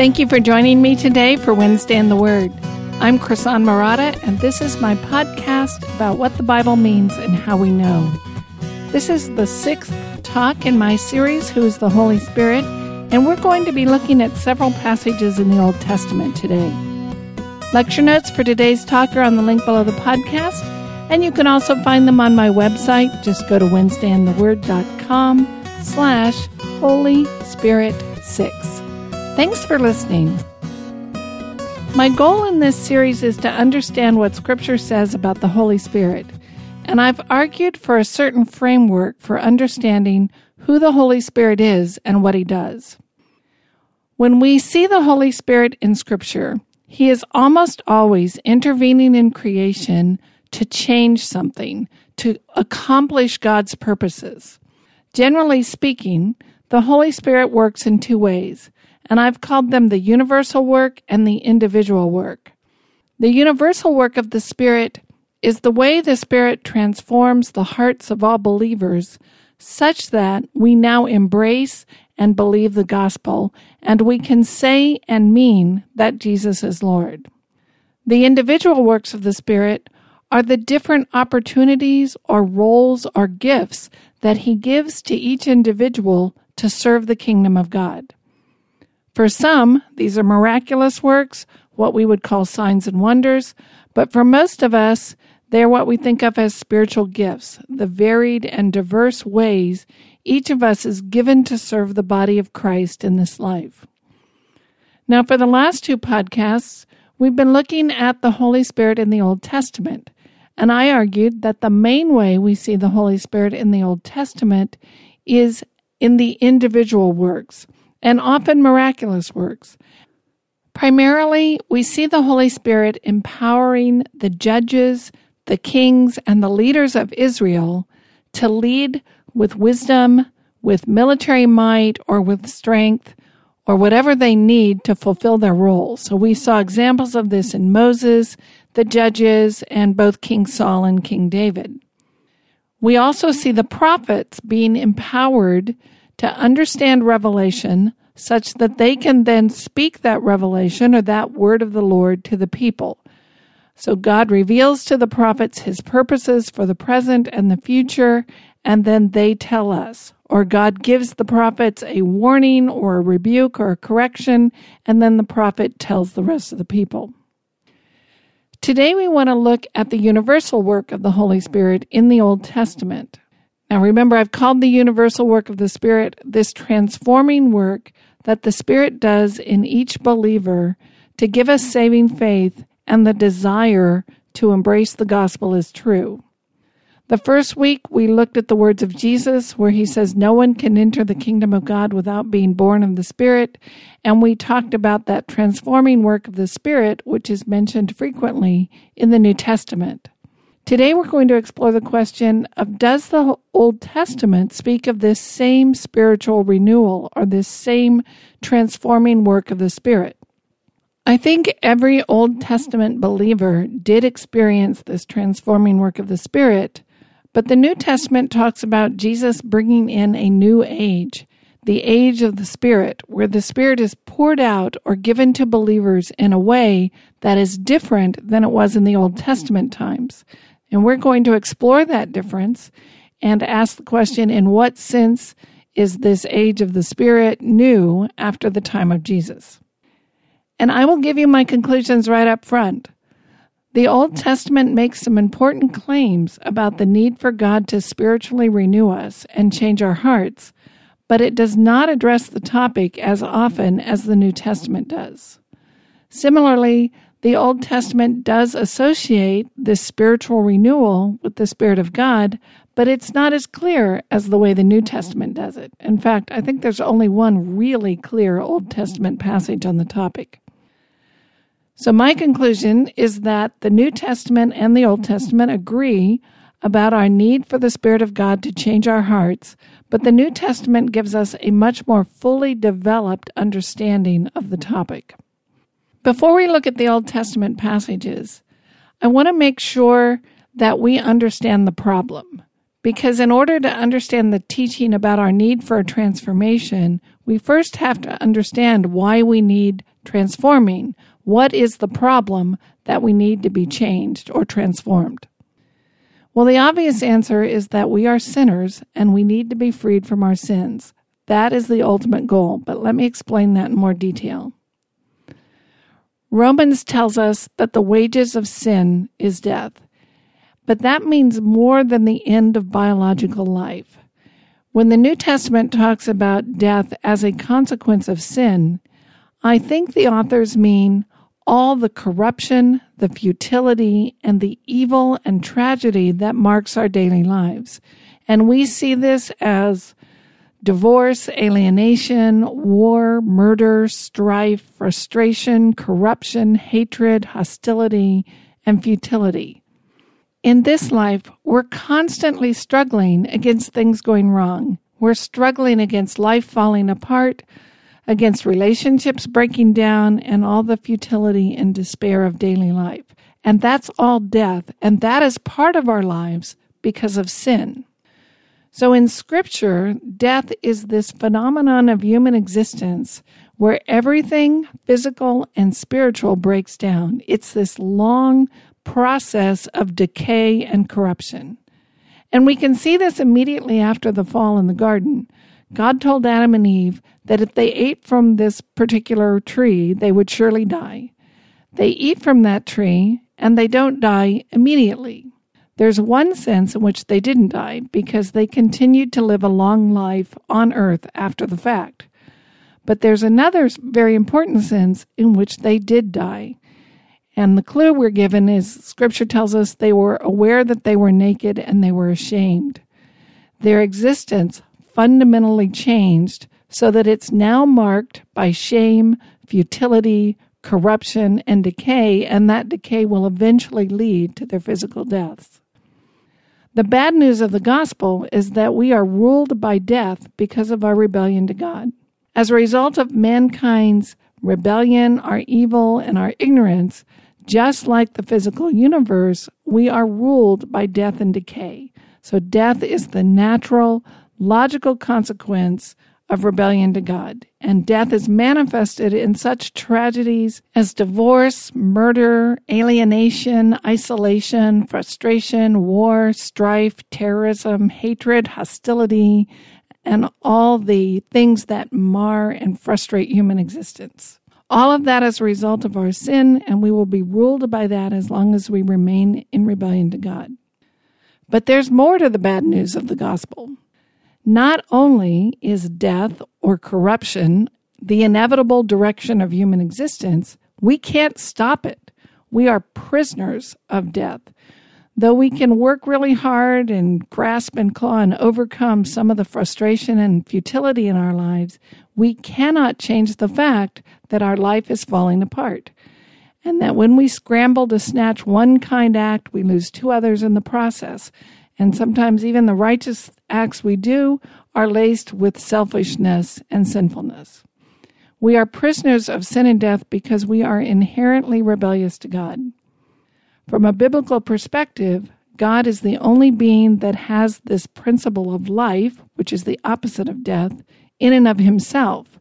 Thank you for joining me today for Wednesday in the Word. I'm Krisan Marotta, and this is my podcast about what the Bible means and how we know. This is the sixth talk in my series, Who is the Holy Spirit? And we're going to be looking at several passages in the Old Testament today. Lecture notes for today's talk are on the link below the podcast, and you can also find them on my website. Just go to wednesdayintheword.com slash Holy Spirit 6. Thanks for listening. My goal in this series is to understand what Scripture says about the Holy Spirit, and I've argued for a certain framework for understanding who the Holy Spirit is and what He does. When we see the Holy Spirit in Scripture, He is almost always intervening in creation to change something, to accomplish God's purposes. Generally speaking, the Holy Spirit works in two ways and I've called them the universal work and the individual work. The universal work of the Spirit is the way the Spirit transforms the hearts of all believers such that we now embrace and believe the gospel, and we can say and mean that Jesus is Lord. The individual works of the Spirit are the different opportunities or roles or gifts that He gives to each individual to serve the kingdom of God. For some, these are miraculous works, what we would call signs and wonders, but for most of us, they are what we think of as spiritual gifts, the varied and diverse ways each of us is given to serve the body of Christ in this life. Now, for the last two podcasts, we've been looking at the Holy Spirit in the Old Testament, and I argued that the main way we see the Holy Spirit in the Old Testament is in the individual works and often miraculous works. Primarily, we see the Holy Spirit empowering the judges, the kings, and the leaders of Israel to lead with wisdom, with military might, or with strength, or whatever they need to fulfill their roles. So we saw examples of this in Moses, the judges, and both King Saul and King David. We also see the prophets being empowered to understand revelation such that they can then speak that revelation or that word of the Lord to the people. So God reveals to the prophets his purposes for the present and the future, and then they tell us. Or God gives the prophets a warning or a rebuke or a correction, and then the prophet tells the rest of the people. Today we want to look at the universal work of the Holy Spirit in the Old Testament. Now, remember, I've called the universal work of the Spirit this transforming work that the Spirit does in each believer to give us saving faith and the desire to embrace the gospel as true. The first week, we looked at the words of Jesus, where he says, No one can enter the kingdom of God without being born of the Spirit. And we talked about that transforming work of the Spirit, which is mentioned frequently in the New Testament. Today we're going to explore the question of does the Old Testament speak of this same spiritual renewal or this same transforming work of the Spirit? I think every Old Testament believer did experience this transforming work of the Spirit, but the New Testament talks about Jesus bringing in a new age, the age of the Spirit, where the Spirit is poured out or given to believers in a way that is different than it was in the Old Testament times. And we're going to explore that difference and ask the question in what sense is this age of the Spirit new after the time of Jesus? And I will give you my conclusions right up front. The Old Testament makes some important claims about the need for God to spiritually renew us and change our hearts, but it does not address the topic as often as the New Testament does. Similarly, the Old Testament does associate this spiritual renewal with the Spirit of God, but it's not as clear as the way the New Testament does it. In fact, I think there's only one really clear Old Testament passage on the topic. So, my conclusion is that the New Testament and the Old Testament agree about our need for the Spirit of God to change our hearts, but the New Testament gives us a much more fully developed understanding of the topic. Before we look at the Old Testament passages, I want to make sure that we understand the problem Because in order to understand the teaching about our need for a transformation, we first have to understand why we need transforming. What is the problem that we need to be changed or transformed? Well, the obvious answer is that we are sinners and we need to be freed from our sins. That is the ultimate goal, but let me explain that in more detail. Romans tells us that the wages of sin is death, but that means more than the end of biological life. When the New Testament talks about death as a consequence of sin, I think the authors mean all the corruption, the futility, and the evil and tragedy that marks our daily lives. And we see this as divorce, alienation, war, murder, strife, frustration, corruption, hatred, hostility, and futility. In this life, we're constantly struggling against things going wrong. We're struggling against life falling apart, against relationships breaking down, and all the futility and despair of daily life. And that's all death, and that is part of our lives because of sin. So in Scripture, death is this phenomenon of human existence where everything physical and spiritual breaks down. It's this long, process of decay and corruption. And we can see this immediately after the fall in the garden. God told Adam and Eve that if they ate from this particular tree, they would surely die. They eat from that tree and they don't die immediately. There's one sense in which they didn't die because they continued to live a long life on earth after the fact. But there's another very important sense in which they did die. And the clue we're given is scripture tells us they were aware that they were naked and they were ashamed. Their existence fundamentally changed so that it's now marked by shame, futility, corruption, and decay, and that decay will eventually lead to their physical deaths. The bad news of the gospel is that we are ruled by death because of our rebellion to God. As a result of mankind's rebellion, our evil, and our ignorance, just like the physical universe, we are ruled by death and decay. So, death is the natural, logical consequence of rebellion to God. And death is manifested in such tragedies as divorce, murder, alienation, isolation, frustration, war, strife, terrorism, hatred, hostility, and all the things that mar and frustrate human existence. All of that is a result of our sin, and we will be ruled by that as long as we remain in rebellion to God. But there's more to the bad news of the gospel. Not only is death or corruption the inevitable direction of human existence, we can't stop it. We are prisoners of death. Though we can work really hard and grasp and claw and overcome some of the frustration and futility in our lives, we cannot change the fact that our life is falling apart. And that when we scramble to snatch one kind act, we lose two others in the process. And sometimes even the righteous acts we do are laced with selfishness and sinfulness. We are prisoners of sin and death because we are inherently rebellious to God. From a biblical perspective, God is the only being that has this principle of life, which is the opposite of death, in and of himself.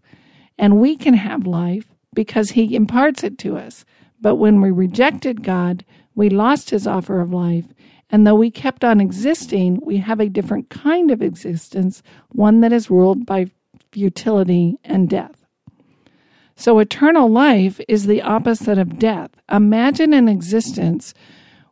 And we can have life because he imparts it to us. But when we rejected God, we lost his offer of life. And though we kept on existing, we have a different kind of existence, one that is ruled by futility and death. So, eternal life is the opposite of death. Imagine an existence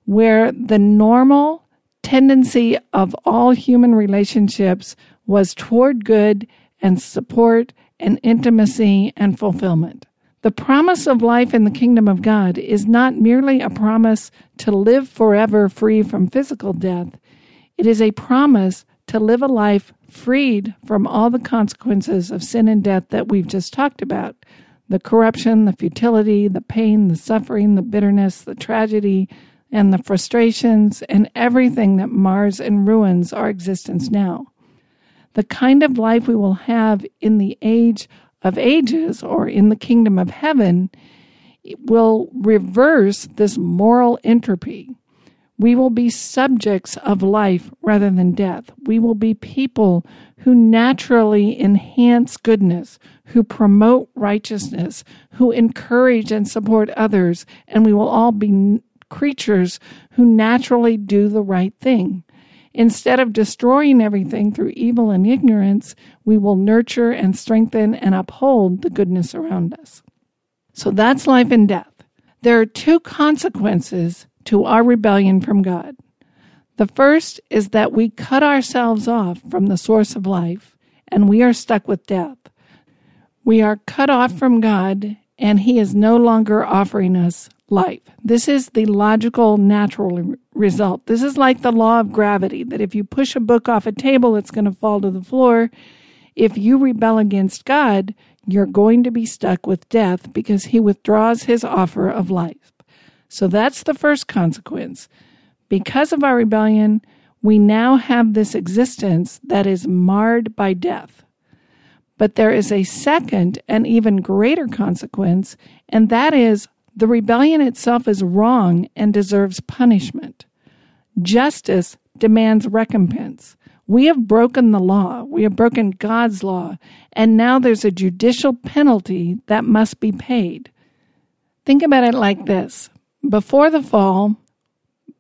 where the normal tendency of all human relationships was toward good and support and intimacy and fulfillment. The promise of life in the kingdom of God is not merely a promise to live forever free from physical death, it is a promise to live a life freed from all the consequences of sin and death that we've just talked about the corruption, the futility, the pain, the suffering, the bitterness, the tragedy, and the frustrations, and everything that mars and ruins our existence now. The kind of life we will have in the age of ages or in the kingdom of heaven will reverse this moral entropy. We will be subjects of life rather than death. We will be people who naturally enhance goodness, who promote righteousness, who encourage and support others, and we will all be creatures who naturally do the right thing. Instead of destroying everything through evil and ignorance, we will nurture and strengthen and uphold the goodness around us. So that's life and death. There are two consequences to our rebellion from God. The first is that we cut ourselves off from the source of life and we are stuck with death. We are cut off from God and He is no longer offering us life. This is the logical, natural result. This is like the law of gravity that if you push a book off a table, it's going to fall to the floor. If you rebel against God, you're going to be stuck with death because He withdraws His offer of life. So that's the first consequence. Because of our rebellion, we now have this existence that is marred by death. But there is a second and even greater consequence, and that is the rebellion itself is wrong and deserves punishment. Justice demands recompense. We have broken the law. We have broken God's law. And now there's a judicial penalty that must be paid. Think about it like this before the fall,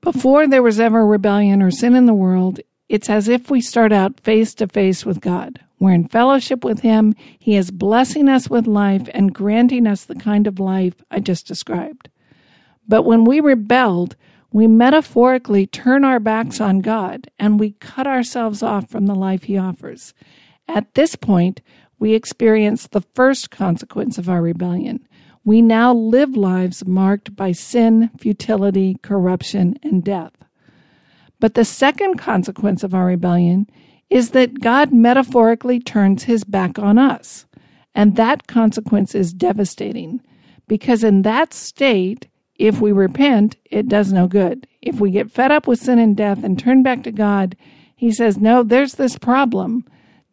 before there was ever rebellion or sin in the world, it's as if we start out face to face with God. We're in fellowship with Him. He is blessing us with life and granting us the kind of life I just described. But when we rebelled, we metaphorically turn our backs on God and we cut ourselves off from the life He offers. At this point, we experience the first consequence of our rebellion. We now live lives marked by sin, futility, corruption, and death. But the second consequence of our rebellion is that God metaphorically turns his back on us. And that consequence is devastating because in that state, if we repent, it does no good. If we get fed up with sin and death and turn back to God, he says, No, there's this problem.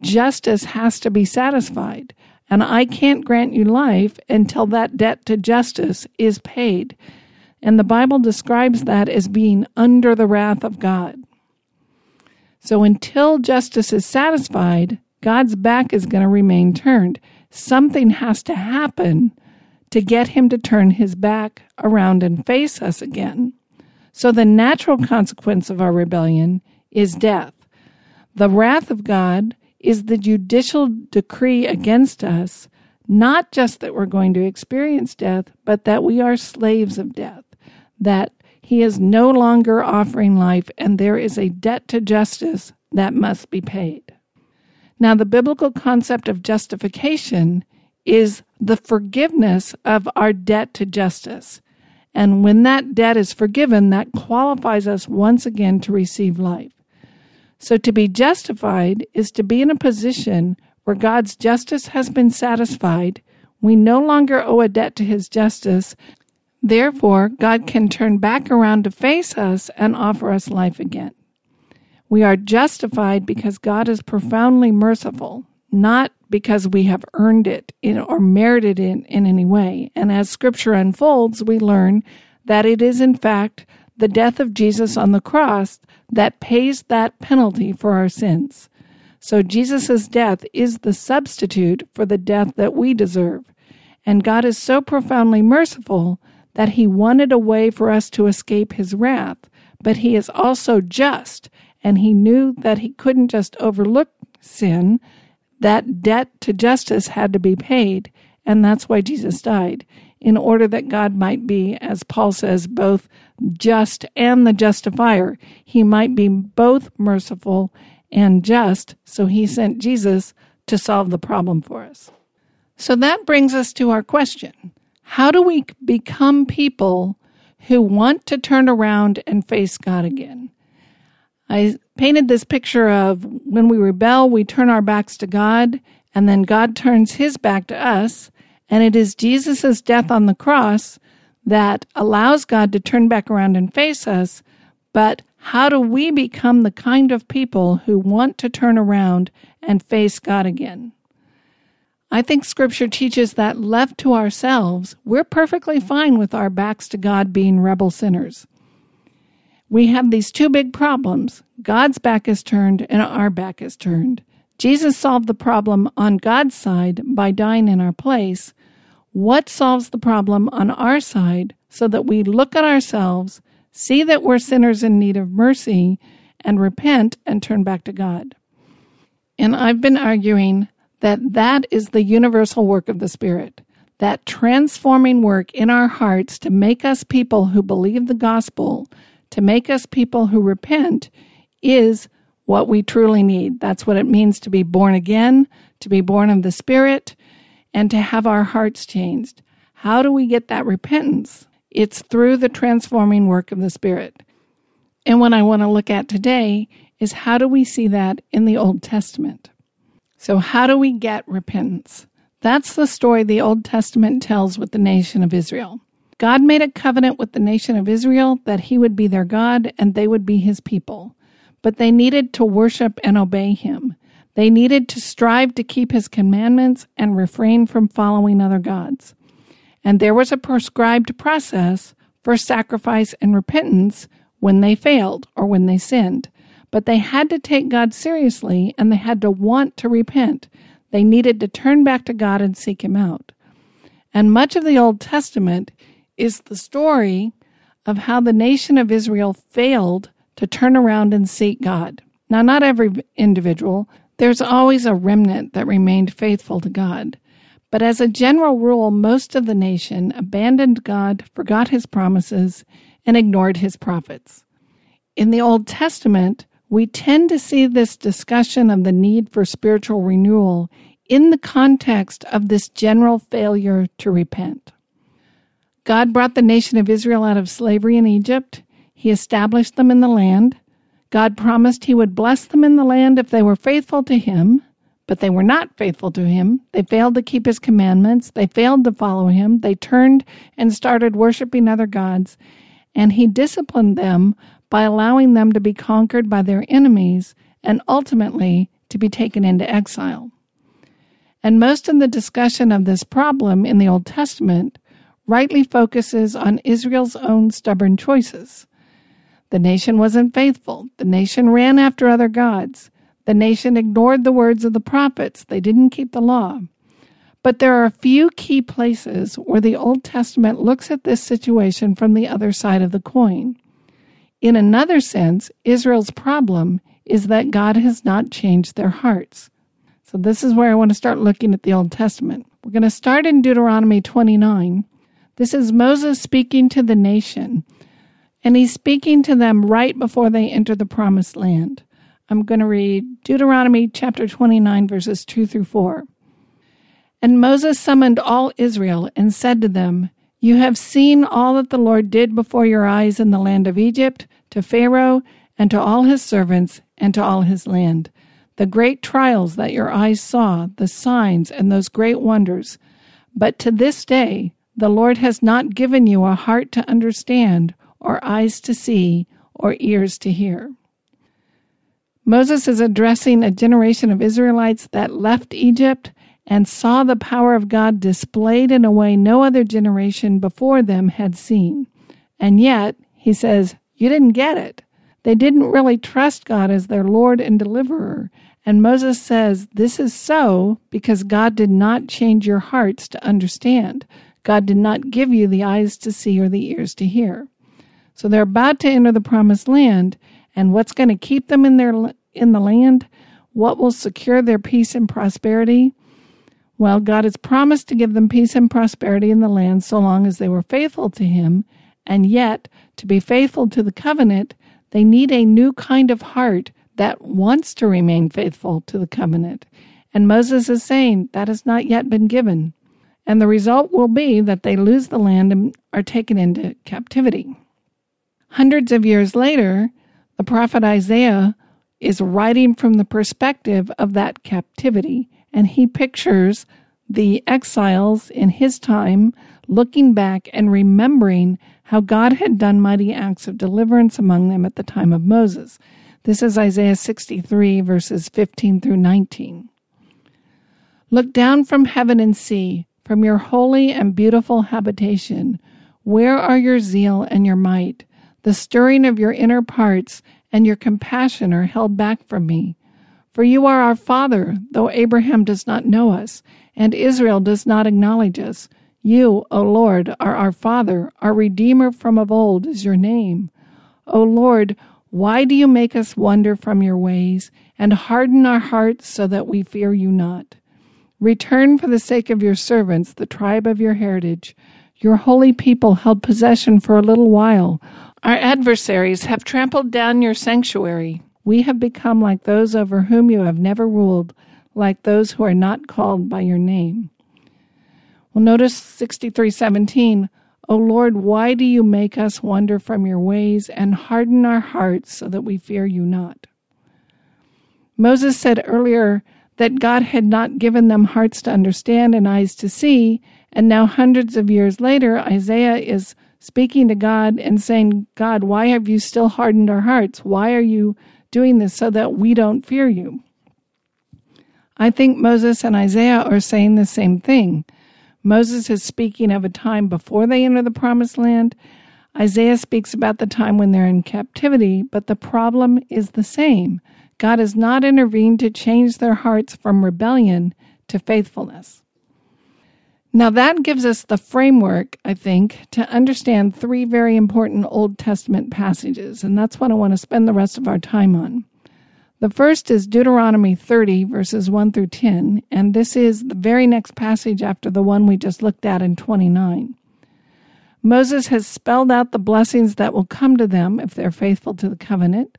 Justice has to be satisfied. And I can't grant you life until that debt to justice is paid. And the Bible describes that as being under the wrath of God. So until justice is satisfied, God's back is going to remain turned. Something has to happen to get him to turn his back around and face us again. So the natural consequence of our rebellion is death. The wrath of God is the judicial decree against us, not just that we're going to experience death, but that we are slaves of death, that he is no longer offering life, and there is a debt to justice that must be paid. Now, the biblical concept of justification is the forgiveness of our debt to justice. And when that debt is forgiven, that qualifies us once again to receive life. So to be justified is to be in a position where God's justice has been satisfied. We no longer owe a debt to his justice, Therefore, God can turn back around to face us and offer us life again. We are justified because God is profoundly merciful, not because we have earned it or merited it in any way. And as scripture unfolds, we learn that it is in fact the death of Jesus on the cross that pays that penalty for our sins. So Jesus' death is the substitute for the death that we deserve. And God is so profoundly merciful that he wanted a way for us to escape his wrath, but he is also just, and he knew that he couldn't just overlook sin. That debt to justice had to be paid, and that's why Jesus died, in order that God might be, as Paul says, both just and the justifier. He might be both merciful and just, so he sent Jesus to solve the problem for us. So that brings us to our question how do we become people who want to turn around and face God again? I painted this picture of when we rebel, we turn our backs to God, and then God turns his back to us. And it is Jesus' death on the cross that allows God to turn back around and face us. But how do we become the kind of people who want to turn around and face God again? I think scripture teaches that left to ourselves, we're perfectly fine with our backs to God being rebel sinners. We have these two big problems God's back is turned and our back is turned. Jesus solved the problem on God's side by dying in our place. What solves the problem on our side so that we look at ourselves, see that we're sinners in need of mercy, and repent and turn back to God? And I've been arguing that that is the universal work of the Spirit, that transforming work in our hearts to make us people who believe the gospel, to make us people who repent, is what we truly need. That's what it means to be born again, to be born of the Spirit, and to have our hearts changed. How do we get that repentance? It's through the transforming work of the Spirit. And what I want to look at today is how do we see that in the Old Testament? So, how do we get repentance? That's the story the Old Testament tells with the nation of Israel. God made a covenant with the nation of Israel that he would be their God and they would be his people but they needed to worship and obey him. They needed to strive to keep his commandments and refrain from following other gods. And there was a prescribed process for sacrifice and repentance when they failed or when they sinned. But they had to take God seriously and they had to want to repent. They needed to turn back to God and seek him out. And much of the Old Testament is the story of how the nation of Israel failed to turn around and seek God. Now, not every individual, there's always a remnant that remained faithful to God. But as a general rule, most of the nation abandoned God, forgot his promises, and ignored his prophets. In the Old Testament, we tend to see this discussion of the need for spiritual renewal in the context of this general failure to repent. God brought the nation of Israel out of slavery in Egypt. He established them in the land. God promised He would bless them in the land if they were faithful to Him, but they were not faithful to Him. They failed to keep His commandments. They failed to follow Him. They turned and started worshiping other gods. And He disciplined them by allowing them to be conquered by their enemies and ultimately to be taken into exile. And most of the discussion of this problem in the Old Testament rightly focuses on Israel's own stubborn choices. The nation wasn't faithful. The nation ran after other gods. The nation ignored the words of the prophets. They didn't keep the law. But there are a few key places where the Old Testament looks at this situation from the other side of the coin. In another sense, Israel's problem is that God has not changed their hearts. So, this is where I want to start looking at the Old Testament. We're going to start in Deuteronomy 29. This is Moses speaking to the nation and he's speaking to them right before they enter the promised land. I'm going to read Deuteronomy chapter 29, verses 2 through 4. And Moses summoned all Israel and said to them, You have seen all that the Lord did before your eyes in the land of Egypt, to Pharaoh, and to all his servants, and to all his land. The great trials that your eyes saw, the signs, and those great wonders. But to this day, the Lord has not given you a heart to understand or eyes to see, or ears to hear. Moses is addressing a generation of Israelites that left Egypt and saw the power of God displayed in a way no other generation before them had seen. And yet, he says, You didn't get it. They didn't really trust God as their Lord and deliverer. And Moses says, This is so because God did not change your hearts to understand. God did not give you the eyes to see or the ears to hear. So they're about to enter the promised land, and what's going to keep them in their in the land? What will secure their peace and prosperity? Well, God has promised to give them peace and prosperity in the land so long as they were faithful to him, and yet to be faithful to the covenant, they need a new kind of heart that wants to remain faithful to the covenant. And Moses is saying that has not yet been given. And the result will be that they lose the land and are taken into captivity. Hundreds of years later, the prophet Isaiah is writing from the perspective of that captivity, and he pictures the exiles in his time looking back and remembering how God had done mighty acts of deliverance among them at the time of Moses. This is Isaiah 63, verses 15 through 19. Look down from heaven and see, from your holy and beautiful habitation, where are your zeal and your might? The stirring of your inner parts and your compassion are held back from me. For you are our Father, though Abraham does not know us, and Israel does not acknowledge us. You, O Lord, are our Father, our Redeemer from of old is your name. O Lord, why do you make us wander from your ways, and harden our hearts so that we fear you not? Return for the sake of your servants, the tribe of your heritage. Your holy people held possession for a little while. Our adversaries have trampled down your sanctuary. We have become like those over whom you have never ruled, like those who are not called by your name. Well, notice 6317. O Lord, why do you make us wander from your ways and harden our hearts so that we fear you not? Moses said earlier that God had not given them hearts to understand and eyes to see, and now, hundreds of years later, Isaiah is speaking to God and saying, God, why have you still hardened our hearts? Why are you doing this so that we don't fear you? I think Moses and Isaiah are saying the same thing. Moses is speaking of a time before they enter the promised land. Isaiah speaks about the time when they're in captivity, but the problem is the same. God has not intervened to change their hearts from rebellion to faithfulness. Now, that gives us the framework, I think, to understand three very important Old Testament passages, and that's what I want to spend the rest of our time on. The first is Deuteronomy 30, verses 1 through 10, and this is the very next passage after the one we just looked at in 29. Moses has spelled out the blessings that will come to them if they're faithful to the covenant.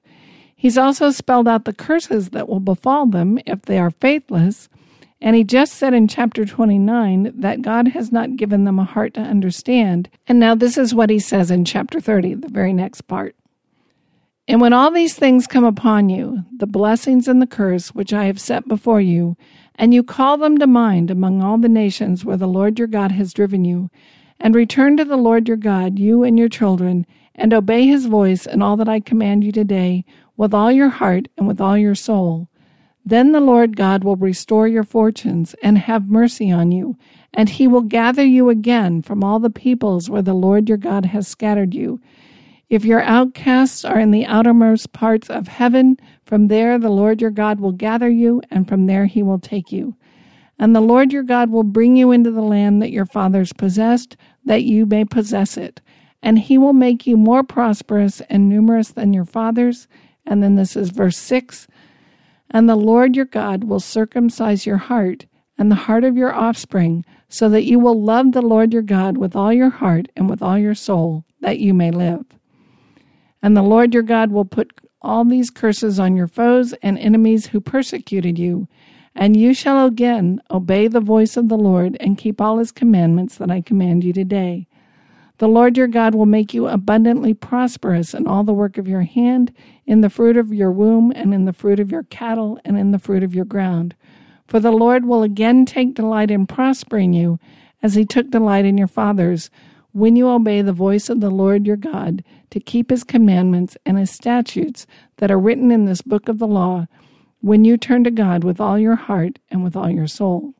He's also spelled out the curses that will befall them if they are faithless and he just said in chapter 29 that God has not given them a heart to understand. And now this is what he says in chapter 30, the very next part. And when all these things come upon you, the blessings and the curse which I have set before you, and you call them to mind among all the nations where the Lord your God has driven you, and return to the Lord your God, you and your children, and obey his voice and all that I command you today, with all your heart and with all your soul, then the Lord God will restore your fortunes and have mercy on you, and he will gather you again from all the peoples where the Lord your God has scattered you. If your outcasts are in the outermost parts of heaven, from there the Lord your God will gather you, and from there he will take you. And the Lord your God will bring you into the land that your fathers possessed, that you may possess it. And he will make you more prosperous and numerous than your fathers. And then this is verse 6 and the Lord your God will circumcise your heart and the heart of your offspring, so that you will love the Lord your God with all your heart and with all your soul, that you may live. And the Lord your God will put all these curses on your foes and enemies who persecuted you, and you shall again obey the voice of the Lord and keep all his commandments that I command you today. The Lord your God will make you abundantly prosperous in all the work of your hand, in the fruit of your womb, and in the fruit of your cattle, and in the fruit of your ground. For the Lord will again take delight in prospering you, as he took delight in your fathers, when you obey the voice of the Lord your God, to keep his commandments and his statutes that are written in this book of the law, when you turn to God with all your heart and with all your soul.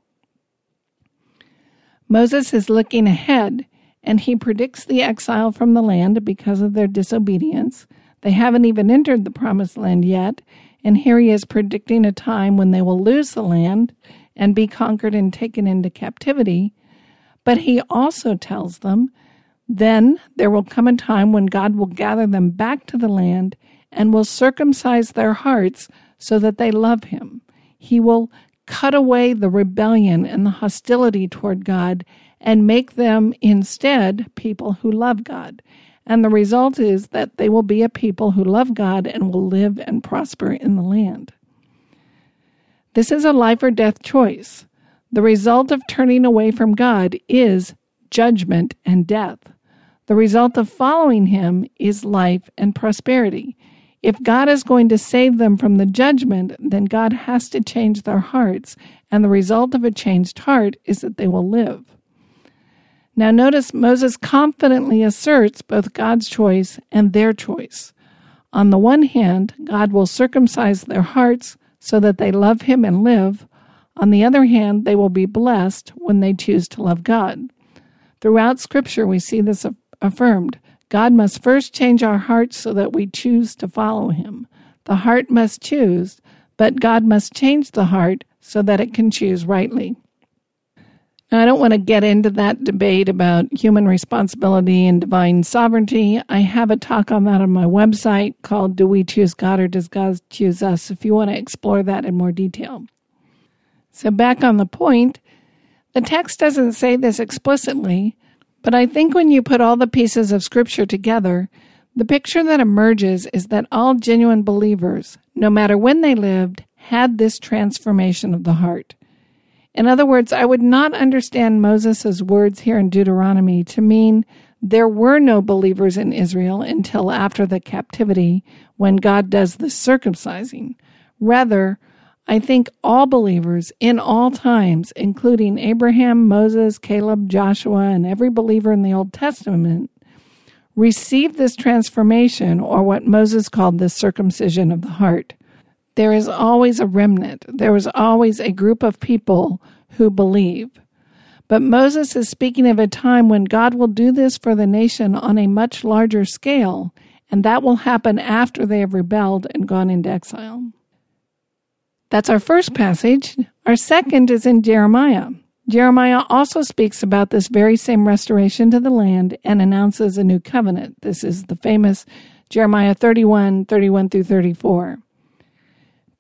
Moses is looking ahead and he predicts the exile from the land because of their disobedience. They haven't even entered the promised land yet, and here he is predicting a time when they will lose the land and be conquered and taken into captivity. But he also tells them, then there will come a time when God will gather them back to the land and will circumcise their hearts so that they love him. He will cut away the rebellion and the hostility toward God and make them instead people who love God. And the result is that they will be a people who love God and will live and prosper in the land. This is a life or death choice. The result of turning away from God is judgment and death. The result of following Him is life and prosperity. If God is going to save them from the judgment, then God has to change their hearts, and the result of a changed heart is that they will live. Now, notice Moses confidently asserts both God's choice and their choice. On the one hand, God will circumcise their hearts so that they love Him and live. On the other hand, they will be blessed when they choose to love God. Throughout Scripture, we see this affirmed. God must first change our hearts so that we choose to follow him. The heart must choose, but God must change the heart so that it can choose rightly. Now, I don't want to get into that debate about human responsibility and divine sovereignty. I have a talk on that on my website called Do We Choose God or Does God Choose Us? if you want to explore that in more detail. So, back on the point, the text doesn't say this explicitly, but I think when you put all the pieces of Scripture together, the picture that emerges is that all genuine believers, no matter when they lived, had this transformation of the heart. In other words, I would not understand Moses' words here in Deuteronomy to mean there were no believers in Israel until after the captivity when God does the circumcising. Rather, I think all believers in all times, including Abraham, Moses, Caleb, Joshua, and every believer in the Old Testament, received this transformation or what Moses called the circumcision of the heart. There is always a remnant. There is always a group of people who believe. But Moses is speaking of a time when God will do this for the nation on a much larger scale, and that will happen after they have rebelled and gone into exile. That's our first passage. Our second is in Jeremiah. Jeremiah also speaks about this very same restoration to the land and announces a new covenant. This is the famous Jeremiah 31 31 through 34.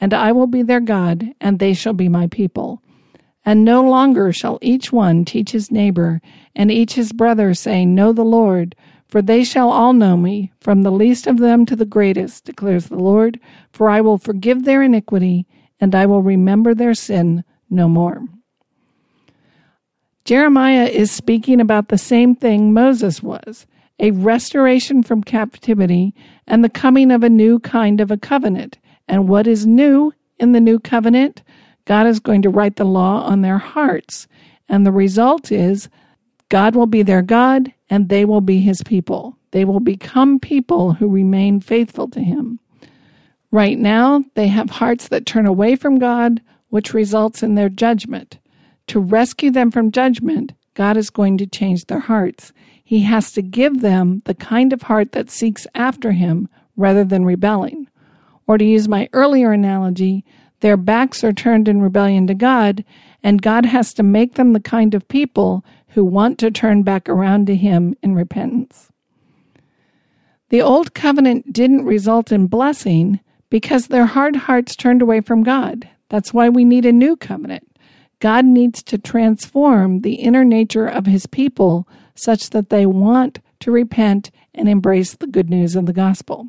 and I will be their God, and they shall be my people. And no longer shall each one teach his neighbor, and each his brother, saying, Know the Lord, for they shall all know me, from the least of them to the greatest, declares the Lord, for I will forgive their iniquity, and I will remember their sin no more. Jeremiah is speaking about the same thing Moses was a restoration from captivity and the coming of a new kind of a covenant and what is new in the new covenant? God is going to write the law on their hearts. And the result is God will be their God and they will be his people. They will become people who remain faithful to him. Right now, they have hearts that turn away from God, which results in their judgment. To rescue them from judgment, God is going to change their hearts. He has to give them the kind of heart that seeks after him rather than rebelling. Or to use my earlier analogy, their backs are turned in rebellion to God, and God has to make them the kind of people who want to turn back around to Him in repentance. The Old Covenant didn't result in blessing because their hard hearts turned away from God. That's why we need a new covenant. God needs to transform the inner nature of His people such that they want to repent and embrace the good news of the gospel.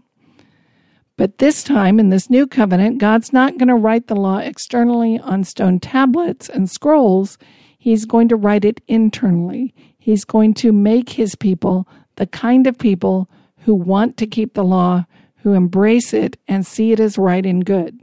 But this time, in this new covenant, God's not going to write the law externally on stone tablets and scrolls. He's going to write it internally. He's going to make his people the kind of people who want to keep the law, who embrace it and see it as right and good.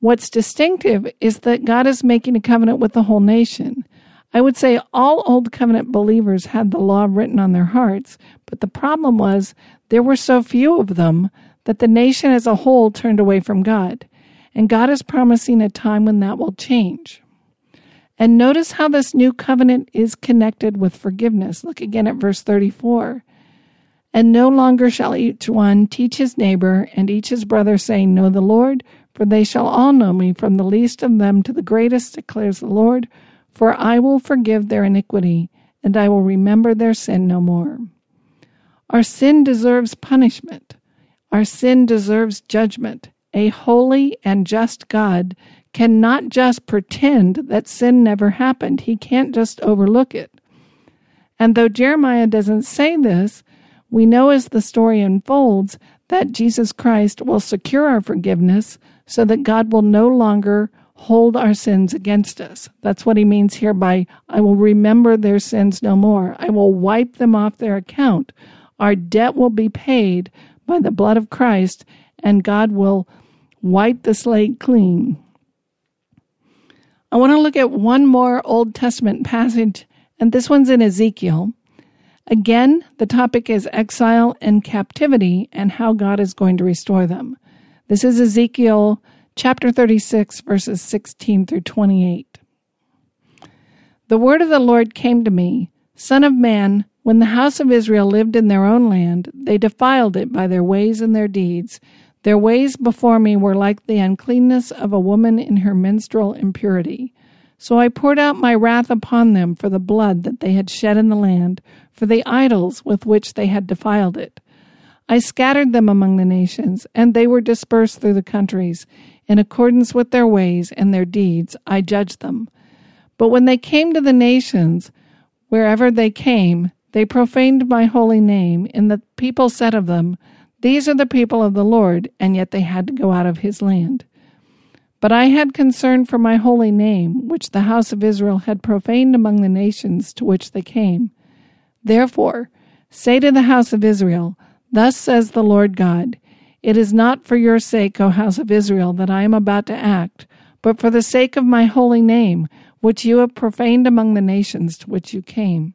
What's distinctive is that God is making a covenant with the whole nation. I would say all Old Covenant believers had the law written on their hearts, but the problem was there were so few of them that the nation as a whole turned away from God. And God is promising a time when that will change. And notice how this new covenant is connected with forgiveness. Look again at verse 34. And no longer shall each one teach his neighbor and each his brother, saying, Know the Lord, for they shall all know me, from the least of them to the greatest, declares the Lord. For I will forgive their iniquity, and I will remember their sin no more. Our sin deserves punishment. Our sin deserves judgment. A holy and just God cannot just pretend that sin never happened. He can't just overlook it. And though Jeremiah doesn't say this, we know as the story unfolds that Jesus Christ will secure our forgiveness so that God will no longer hold our sins against us. That's what he means here by, I will remember their sins no more. I will wipe them off their account. Our debt will be paid by the blood of Christ, and God will wipe the slate clean. I want to look at one more Old Testament passage, and this one's in Ezekiel. Again, the topic is exile and captivity and how God is going to restore them. This is Ezekiel chapter 36, verses 16 through 28. The word of the Lord came to me Son of man, when the house of Israel lived in their own land, they defiled it by their ways and their deeds. Their ways before me were like the uncleanness of a woman in her menstrual impurity. So I poured out my wrath upon them for the blood that they had shed in the land, for the idols with which they had defiled it. I scattered them among the nations, and they were dispersed through the countries. In accordance with their ways and their deeds, I judged them. But when they came to the nations, wherever they came, they profaned my holy name, and the people said of them, these are the people of the Lord, and yet they had to go out of his land. But I had concern for my holy name, which the house of Israel had profaned among the nations to which they came. Therefore, say to the house of Israel, Thus says the Lord God, It is not for your sake, O house of Israel, that I am about to act, but for the sake of my holy name, which you have profaned among the nations to which you came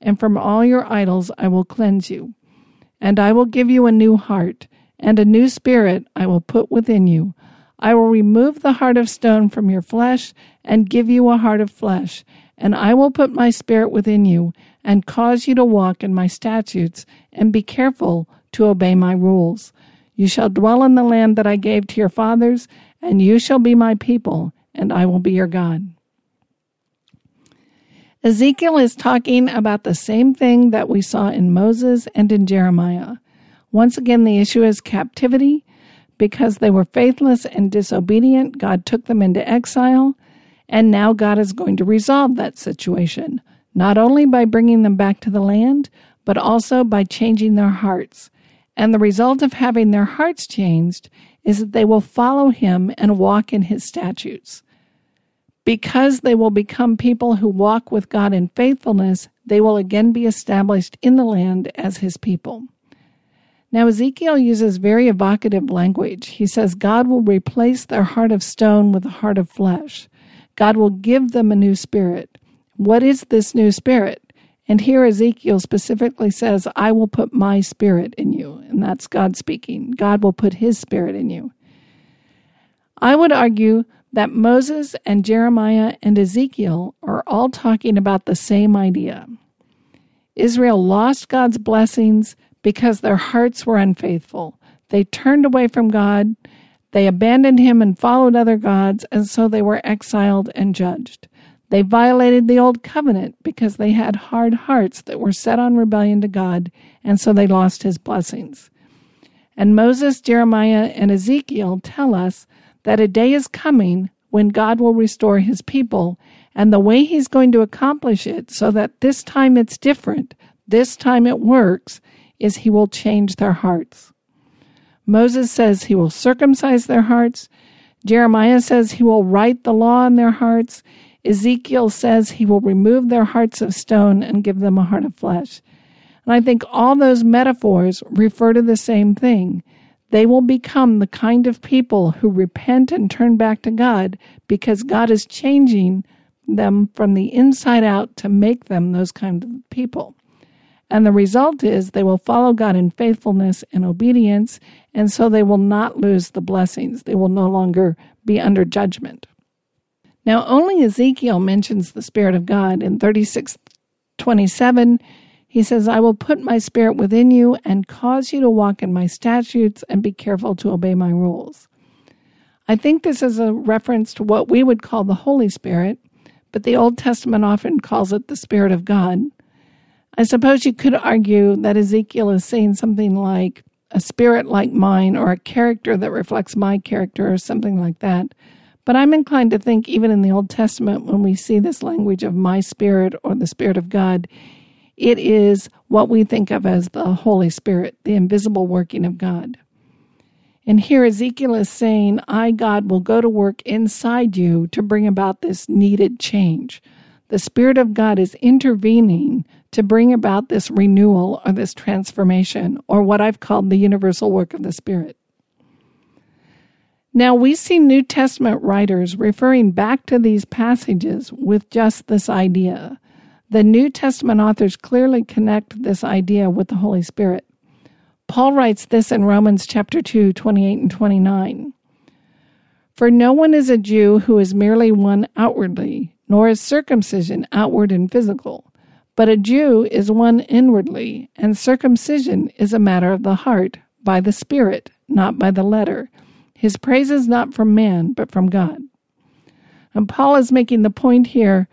and from all your idols I will cleanse you. And I will give you a new heart, and a new spirit I will put within you. I will remove the heart of stone from your flesh, and give you a heart of flesh. And I will put my spirit within you, and cause you to walk in my statutes, and be careful to obey my rules. You shall dwell in the land that I gave to your fathers, and you shall be my people, and I will be your God. Ezekiel is talking about the same thing that we saw in Moses and in Jeremiah. Once again, the issue is captivity. Because they were faithless and disobedient, God took them into exile, and now God is going to resolve that situation, not only by bringing them back to the land, but also by changing their hearts. And the result of having their hearts changed is that they will follow him and walk in his statutes. Because they will become people who walk with God in faithfulness, they will again be established in the land as his people. Now, Ezekiel uses very evocative language. He says, God will replace their heart of stone with a heart of flesh. God will give them a new spirit. What is this new spirit? And here Ezekiel specifically says, I will put my spirit in you. And that's God speaking. God will put his spirit in you. I would argue that Moses and Jeremiah and Ezekiel are all talking about the same idea. Israel lost God's blessings because their hearts were unfaithful. They turned away from God, they abandoned Him and followed other gods, and so they were exiled and judged. They violated the old covenant because they had hard hearts that were set on rebellion to God, and so they lost His blessings. And Moses, Jeremiah, and Ezekiel tell us that a day is coming when God will restore his people, and the way he's going to accomplish it so that this time it's different, this time it works, is he will change their hearts. Moses says he will circumcise their hearts. Jeremiah says he will write the law in their hearts. Ezekiel says he will remove their hearts of stone and give them a heart of flesh. And I think all those metaphors refer to the same thing. They will become the kind of people who repent and turn back to God because God is changing them from the inside out to make them those kind of people. And the result is they will follow God in faithfulness and obedience, and so they will not lose the blessings. They will no longer be under judgment. Now, only Ezekiel mentions the Spirit of God in 36 27 he says, I will put my spirit within you and cause you to walk in my statutes and be careful to obey my rules. I think this is a reference to what we would call the Holy Spirit, but the Old Testament often calls it the Spirit of God. I suppose you could argue that Ezekiel is saying something like, a spirit like mine or a character that reflects my character or something like that. But I'm inclined to think, even in the Old Testament, when we see this language of my spirit or the Spirit of God, it is what we think of as the Holy Spirit, the invisible working of God. And here Ezekiel is saying, I, God, will go to work inside you to bring about this needed change. The Spirit of God is intervening to bring about this renewal or this transformation, or what I've called the universal work of the Spirit. Now, we see New Testament writers referring back to these passages with just this idea. The New Testament authors clearly connect this idea with the Holy Spirit. Paul writes this in Romans chapter 2, 28 and 29. For no one is a Jew who is merely one outwardly, nor is circumcision outward and physical. But a Jew is one inwardly, and circumcision is a matter of the heart, by the Spirit, not by the letter. His praise is not from man, but from God. And Paul is making the point here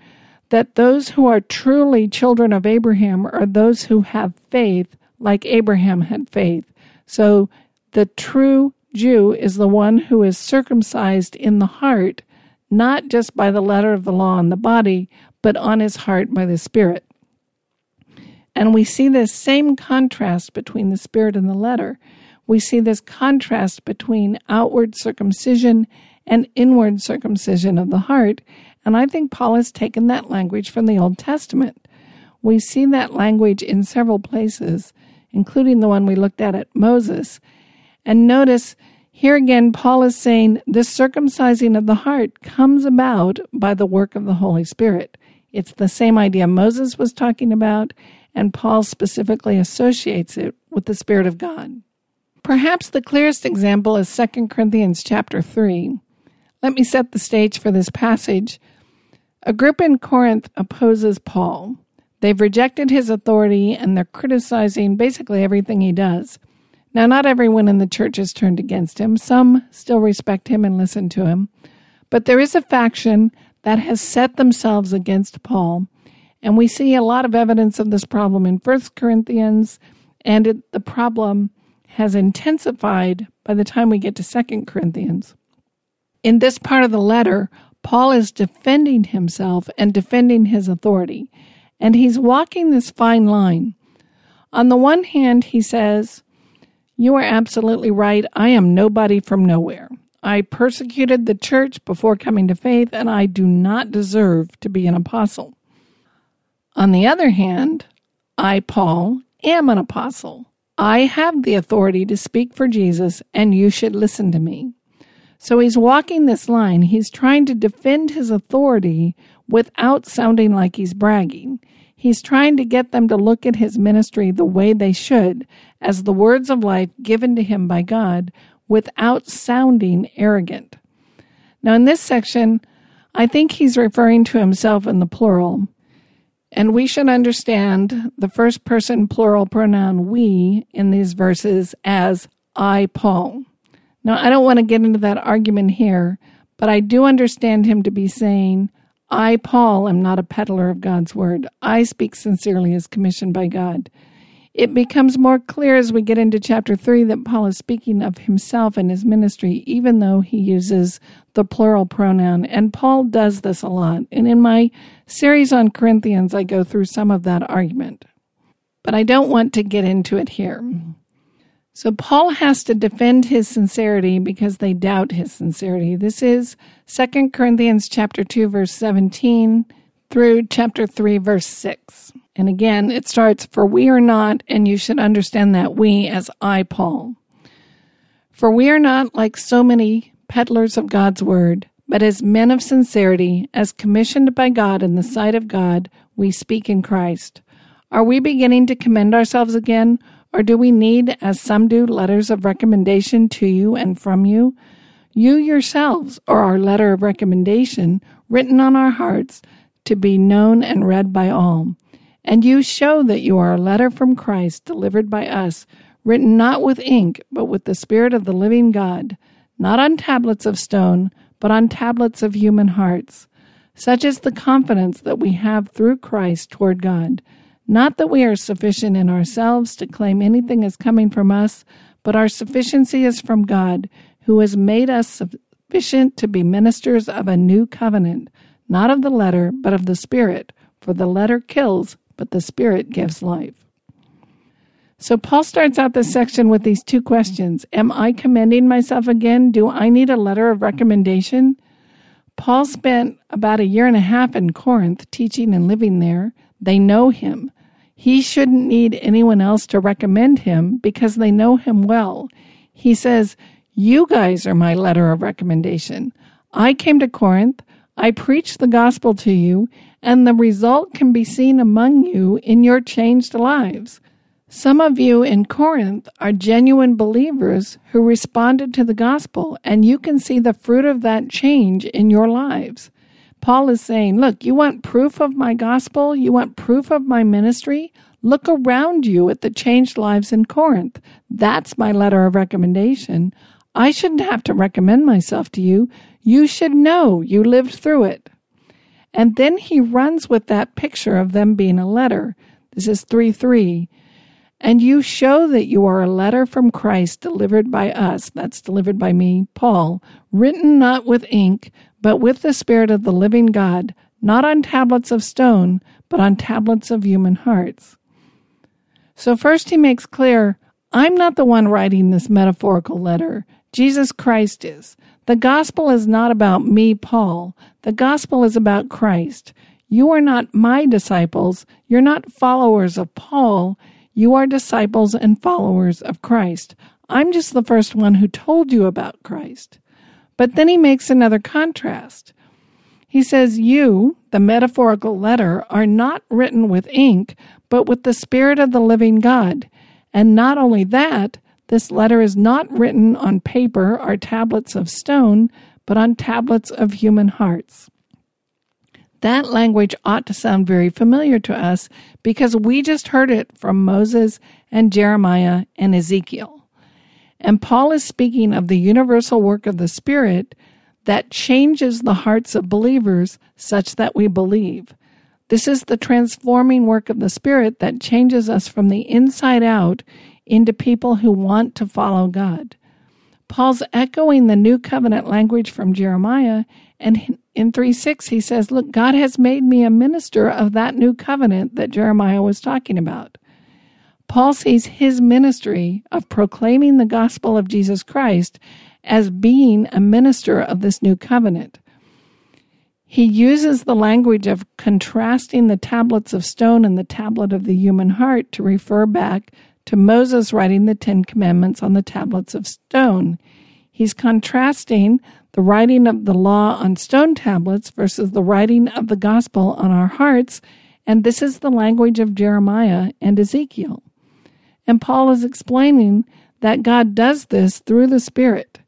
that those who are truly children of Abraham are those who have faith like Abraham had faith. So the true Jew is the one who is circumcised in the heart, not just by the letter of the law on the body, but on his heart by the Spirit. And we see this same contrast between the Spirit and the letter we see this contrast between outward circumcision and inward circumcision of the heart. And I think Paul has taken that language from the Old Testament. We see that language in several places, including the one we looked at at Moses. And notice here again, Paul is saying this circumcising of the heart comes about by the work of the Holy Spirit. It's the same idea Moses was talking about, and Paul specifically associates it with the Spirit of God. Perhaps the clearest example is 2 Corinthians chapter 3. Let me set the stage for this passage. A group in Corinth opposes Paul. They've rejected his authority and they're criticizing basically everything he does. Now, not everyone in the church has turned against him. Some still respect him and listen to him. But there is a faction that has set themselves against Paul. And we see a lot of evidence of this problem in 1 Corinthians and it, the problem has intensified by the time we get to Second Corinthians. In this part of the letter, Paul is defending himself and defending his authority, and he's walking this fine line. On the one hand, he says, You are absolutely right. I am nobody from nowhere. I persecuted the church before coming to faith, and I do not deserve to be an apostle. On the other hand, I, Paul, am an apostle. I have the authority to speak for Jesus, and you should listen to me. So he's walking this line. He's trying to defend his authority without sounding like he's bragging. He's trying to get them to look at his ministry the way they should, as the words of life given to him by God, without sounding arrogant. Now, in this section, I think he's referring to himself in the plural. And we should understand the first person plural pronoun we in these verses as I, Paul. Now, I don't want to get into that argument here, but I do understand him to be saying, I, Paul, am not a peddler of God's word. I speak sincerely as commissioned by God. It becomes more clear as we get into chapter 3 that Paul is speaking of himself and his ministry, even though he uses the plural pronoun. And Paul does this a lot. And in my series on Corinthians, I go through some of that argument. But I don't want to get into it here. So Paul has to defend his sincerity because they doubt his sincerity. This is 2 Corinthians chapter 2 verse 17 through chapter 3 verse 6. And again, it starts, For we are not, and you should understand that we as I, Paul. For we are not like so many peddlers of God's word, but as men of sincerity, as commissioned by God in the sight of God, we speak in Christ. Are we beginning to commend ourselves again, or do we need, as some do, letters of recommendation to you and from you? You yourselves are our letter of recommendation, written on our hearts, to be known and read by all. And you show that you are a letter from Christ delivered by us, written not with ink, but with the Spirit of the living God, not on tablets of stone, but on tablets of human hearts. Such is the confidence that we have through Christ toward God. Not that we are sufficient in ourselves to claim anything as coming from us, but our sufficiency is from God, who has made us sufficient to be ministers of a new covenant, not of the letter, but of the Spirit. For the letter kills, but the Spirit gives life. So Paul starts out this section with these two questions Am I commending myself again? Do I need a letter of recommendation? Paul spent about a year and a half in Corinth teaching and living there. They know him. He shouldn't need anyone else to recommend him because they know him well. He says, You guys are my letter of recommendation. I came to Corinth. I preached the gospel to you, and the result can be seen among you in your changed lives. Some of you in Corinth are genuine believers who responded to the gospel, and you can see the fruit of that change in your lives. Paul is saying, Look, you want proof of my gospel? You want proof of my ministry? Look around you at the changed lives in Corinth. That's my letter of recommendation. I shouldn't have to recommend myself to you. You should know you lived through it. And then he runs with that picture of them being a letter. This is 3 3. And you show that you are a letter from Christ delivered by us, that's delivered by me, Paul, written not with ink, but with the Spirit of the living God, not on tablets of stone, but on tablets of human hearts. So, first he makes clear I'm not the one writing this metaphorical letter. Jesus Christ is. The gospel is not about me, Paul. The gospel is about Christ. You are not my disciples. You're not followers of Paul. You are disciples and followers of Christ. I'm just the first one who told you about Christ. But then he makes another contrast. He says, You, the metaphorical letter, are not written with ink, but with the Spirit of the living God. And not only that, this letter is not written on paper or tablets of stone, but on tablets of human hearts. That language ought to sound very familiar to us because we just heard it from Moses and Jeremiah and Ezekiel. And Paul is speaking of the universal work of the Spirit that changes the hearts of believers such that we believe. This is the transforming work of the Spirit that changes us from the inside out into people who want to follow God. Paul's echoing the new covenant language from Jeremiah and in 3 6, he says, Look, God has made me a minister of that new covenant that Jeremiah was talking about. Paul sees his ministry of proclaiming the gospel of Jesus Christ as being a minister of this new covenant. He uses the language of contrasting the tablets of stone and the tablet of the human heart to refer back to Moses writing the Ten Commandments on the tablets of stone. He's contrasting the writing of the law on stone tablets versus the writing of the gospel on our hearts, and this is the language of Jeremiah and Ezekiel. And Paul is explaining that God does this through the Spirit.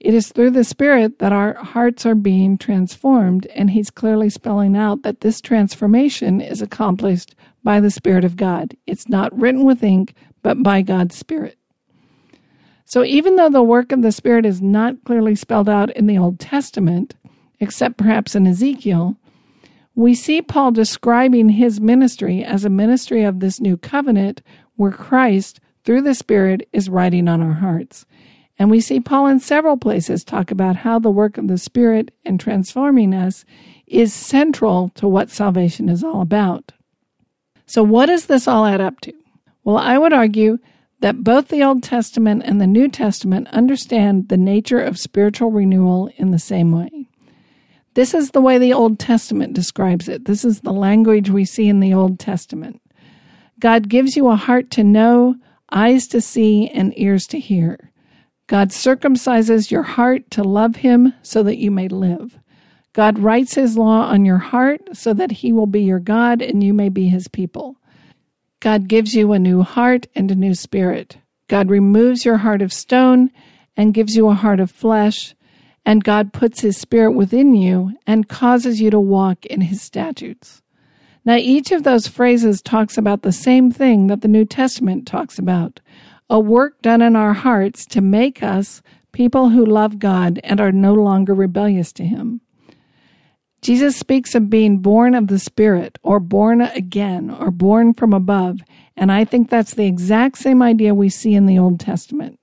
It is through the Spirit that our hearts are being transformed, and he's clearly spelling out that this transformation is accomplished by the Spirit of God. It's not written with ink, but by God's Spirit. So even though the work of the Spirit is not clearly spelled out in the Old Testament, except perhaps in Ezekiel, we see Paul describing his ministry as a ministry of this new covenant where Christ, through the Spirit, is writing on our hearts. And we see Paul in several places talk about how the work of the Spirit in transforming us is central to what salvation is all about. So, what does this all add up to? Well, I would argue that both the Old Testament and the New Testament understand the nature of spiritual renewal in the same way. This is the way the Old Testament describes it. This is the language we see in the Old Testament. God gives you a heart to know, eyes to see, and ears to hear. God circumcises your heart to love Him so that you may live. God writes His law on your heart so that He will be your God and you may be His people. God gives you a new heart and a new spirit. God removes your heart of stone and gives you a heart of flesh, and God puts his spirit within you and causes you to walk in his statutes. Now, each of those phrases talks about the same thing that the New Testament talks about a work done in our hearts to make us people who love God and are no longer rebellious to him. Jesus speaks of being born of the Spirit or born again or born from above, and I think that's the exact same idea we see in the Old Testament.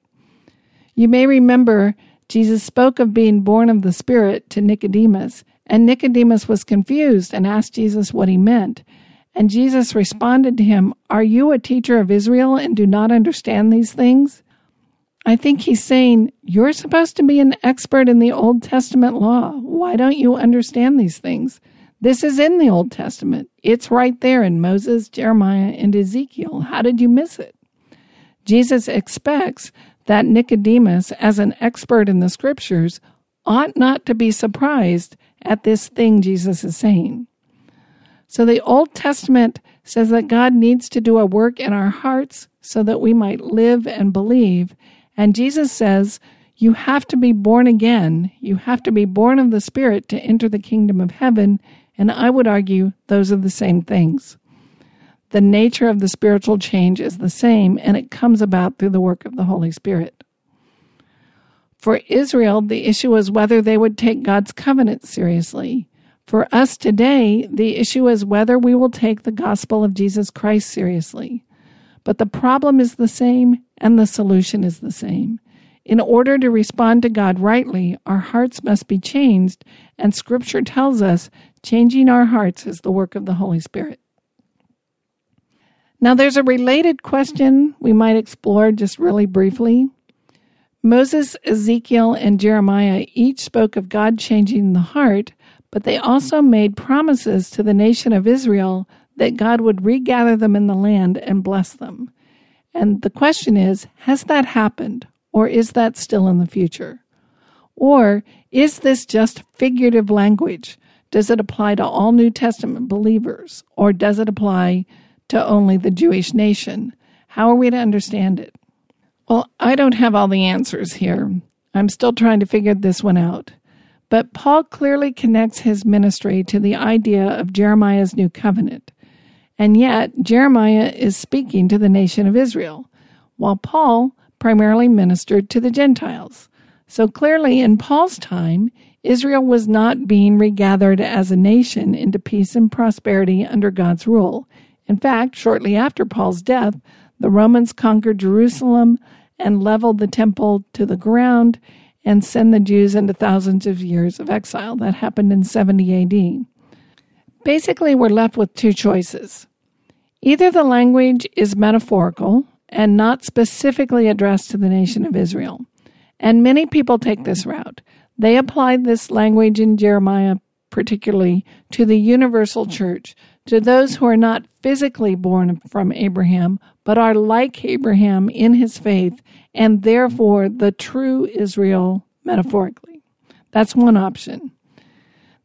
You may remember Jesus spoke of being born of the Spirit to Nicodemus, and Nicodemus was confused and asked Jesus what he meant. And Jesus responded to him, Are you a teacher of Israel and do not understand these things? I think he's saying, You're supposed to be an expert in the Old Testament law. Why don't you understand these things? This is in the Old Testament. It's right there in Moses, Jeremiah, and Ezekiel. How did you miss it? Jesus expects that Nicodemus, as an expert in the scriptures, ought not to be surprised at this thing Jesus is saying. So the Old Testament says that God needs to do a work in our hearts so that we might live and believe. And Jesus says, you have to be born again. You have to be born of the Spirit to enter the kingdom of heaven. And I would argue those are the same things. The nature of the spiritual change is the same, and it comes about through the work of the Holy Spirit. For Israel, the issue was whether they would take God's covenant seriously. For us today, the issue is whether we will take the gospel of Jesus Christ seriously. But the problem is the same and the solution is the same. In order to respond to God rightly, our hearts must be changed, and Scripture tells us changing our hearts is the work of the Holy Spirit. Now, there's a related question we might explore just really briefly. Moses, Ezekiel, and Jeremiah each spoke of God changing the heart, but they also made promises to the nation of Israel that God would regather them in the land and bless them. And the question is has that happened, or is that still in the future? Or is this just figurative language? Does it apply to all New Testament believers, or does it apply to only the Jewish nation? How are we to understand it? Well, I don't have all the answers here. I'm still trying to figure this one out. But Paul clearly connects his ministry to the idea of Jeremiah's new covenant. And yet, Jeremiah is speaking to the nation of Israel, while Paul primarily ministered to the Gentiles. So clearly, in Paul's time, Israel was not being regathered as a nation into peace and prosperity under God's rule. In fact, shortly after Paul's death, the Romans conquered Jerusalem and leveled the temple to the ground and sent the Jews into thousands of years of exile. That happened in 70 AD. Basically, we're left with two choices. Either the language is metaphorical and not specifically addressed to the nation of Israel. And many people take this route. They applied this language in Jeremiah, particularly to the universal church, to those who are not physically born from Abraham, but are like Abraham in his faith and therefore the true Israel metaphorically. That's one option.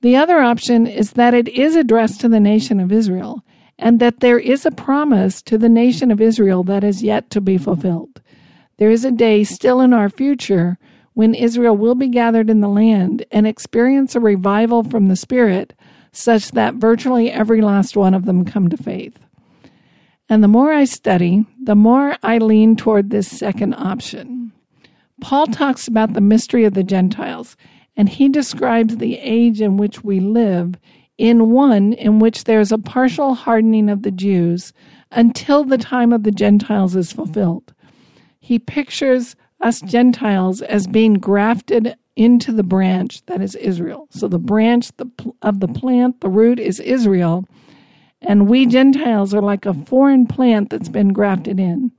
The other option is that it is addressed to the nation of Israel and that there is a promise to the nation of Israel that is yet to be fulfilled. There is a day still in our future when Israel will be gathered in the land and experience a revival from the Spirit such that virtually every last one of them come to faith. And the more I study, the more I lean toward this second option. Paul talks about the mystery of the Gentiles, and he describes the age in which we live in one in which there is a partial hardening of the Jews until the time of the Gentiles is fulfilled. He pictures us Gentiles as being grafted into the branch that is Israel. So the branch of the plant, the root is Israel, and we Gentiles are like a foreign plant that's been grafted in.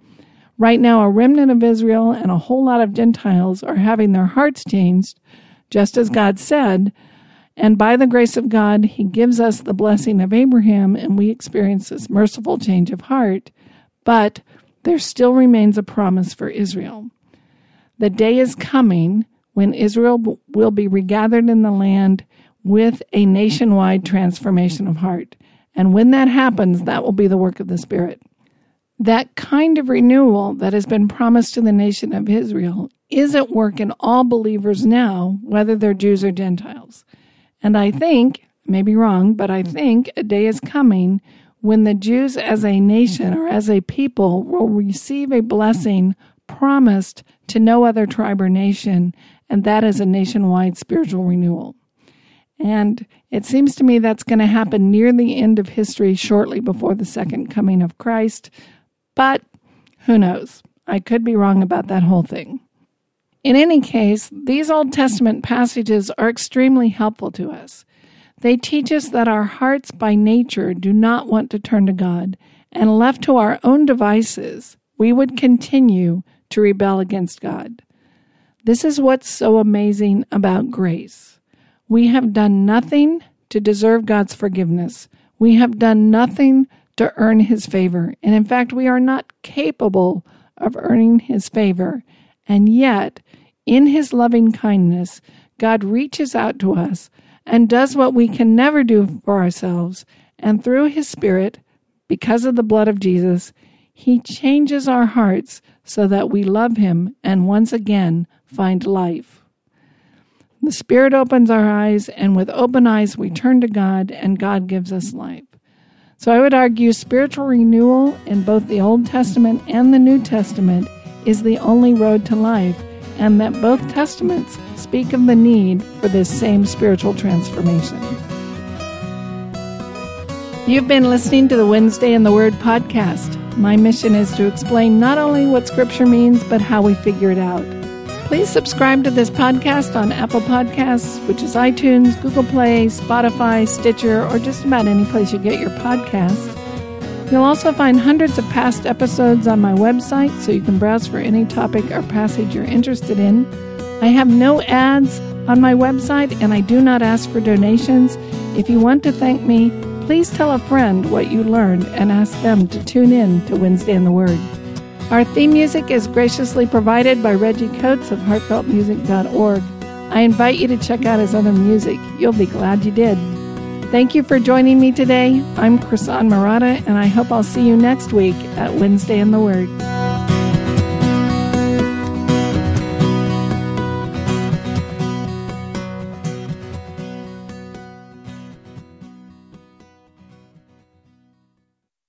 Right now, a remnant of Israel and a whole lot of Gentiles are having their hearts changed, just as God said. And by the grace of God, He gives us the blessing of Abraham, and we experience this merciful change of heart. But there still remains a promise for Israel. The day is coming when Israel will be regathered in the land with a nationwide transformation of heart. And when that happens, that will be the work of the Spirit. That kind of renewal that has been promised to the nation of Israel is at work in all believers now, whether they're Jews or Gentiles. And I think, maybe wrong, but I think a day is coming when the Jews as a nation or as a people will receive a blessing promised to no other tribe or nation, and that is a nationwide spiritual renewal. And it seems to me that's going to happen near the end of history, shortly before the second coming of Christ. But who knows? I could be wrong about that whole thing. In any case, these Old Testament passages are extremely helpful to us. They teach us that our hearts by nature do not want to turn to God, and left to our own devices, we would continue to rebel against God. This is what's so amazing about grace. We have done nothing to deserve God's forgiveness. We have done nothing to earn His favor. And in fact, we are not capable of earning His favor. And yet, in His loving kindness, God reaches out to us and does what we can never do for ourselves. And through His Spirit, because of the blood of Jesus, He changes our hearts so that we love Him and once again find life. The Spirit opens our eyes, and with open eyes, we turn to God, and God gives us life. So I would argue spiritual renewal in both the Old Testament and the New Testament is the only road to life, and that both Testaments speak of the need for this same spiritual transformation. You've been listening to the Wednesday in the Word podcast. My mission is to explain not only what Scripture means, but how we figure it out. Please subscribe to this podcast on Apple Podcasts, which is iTunes, Google Play, Spotify, Stitcher, or just about any place you get your podcasts. You'll also find hundreds of past episodes on my website, so you can browse for any topic or passage you're interested in. I have no ads on my website, and I do not ask for donations. If you want to thank me, please tell a friend what you learned and ask them to tune in to Wednesday in the Word. Our theme music is graciously provided by Reggie Coates of heartfeltmusic.org. I invite you to check out his other music. You'll be glad you did. Thank you for joining me today. I'm Chrisan Murata, and I hope I'll see you next week at Wednesday in the Word.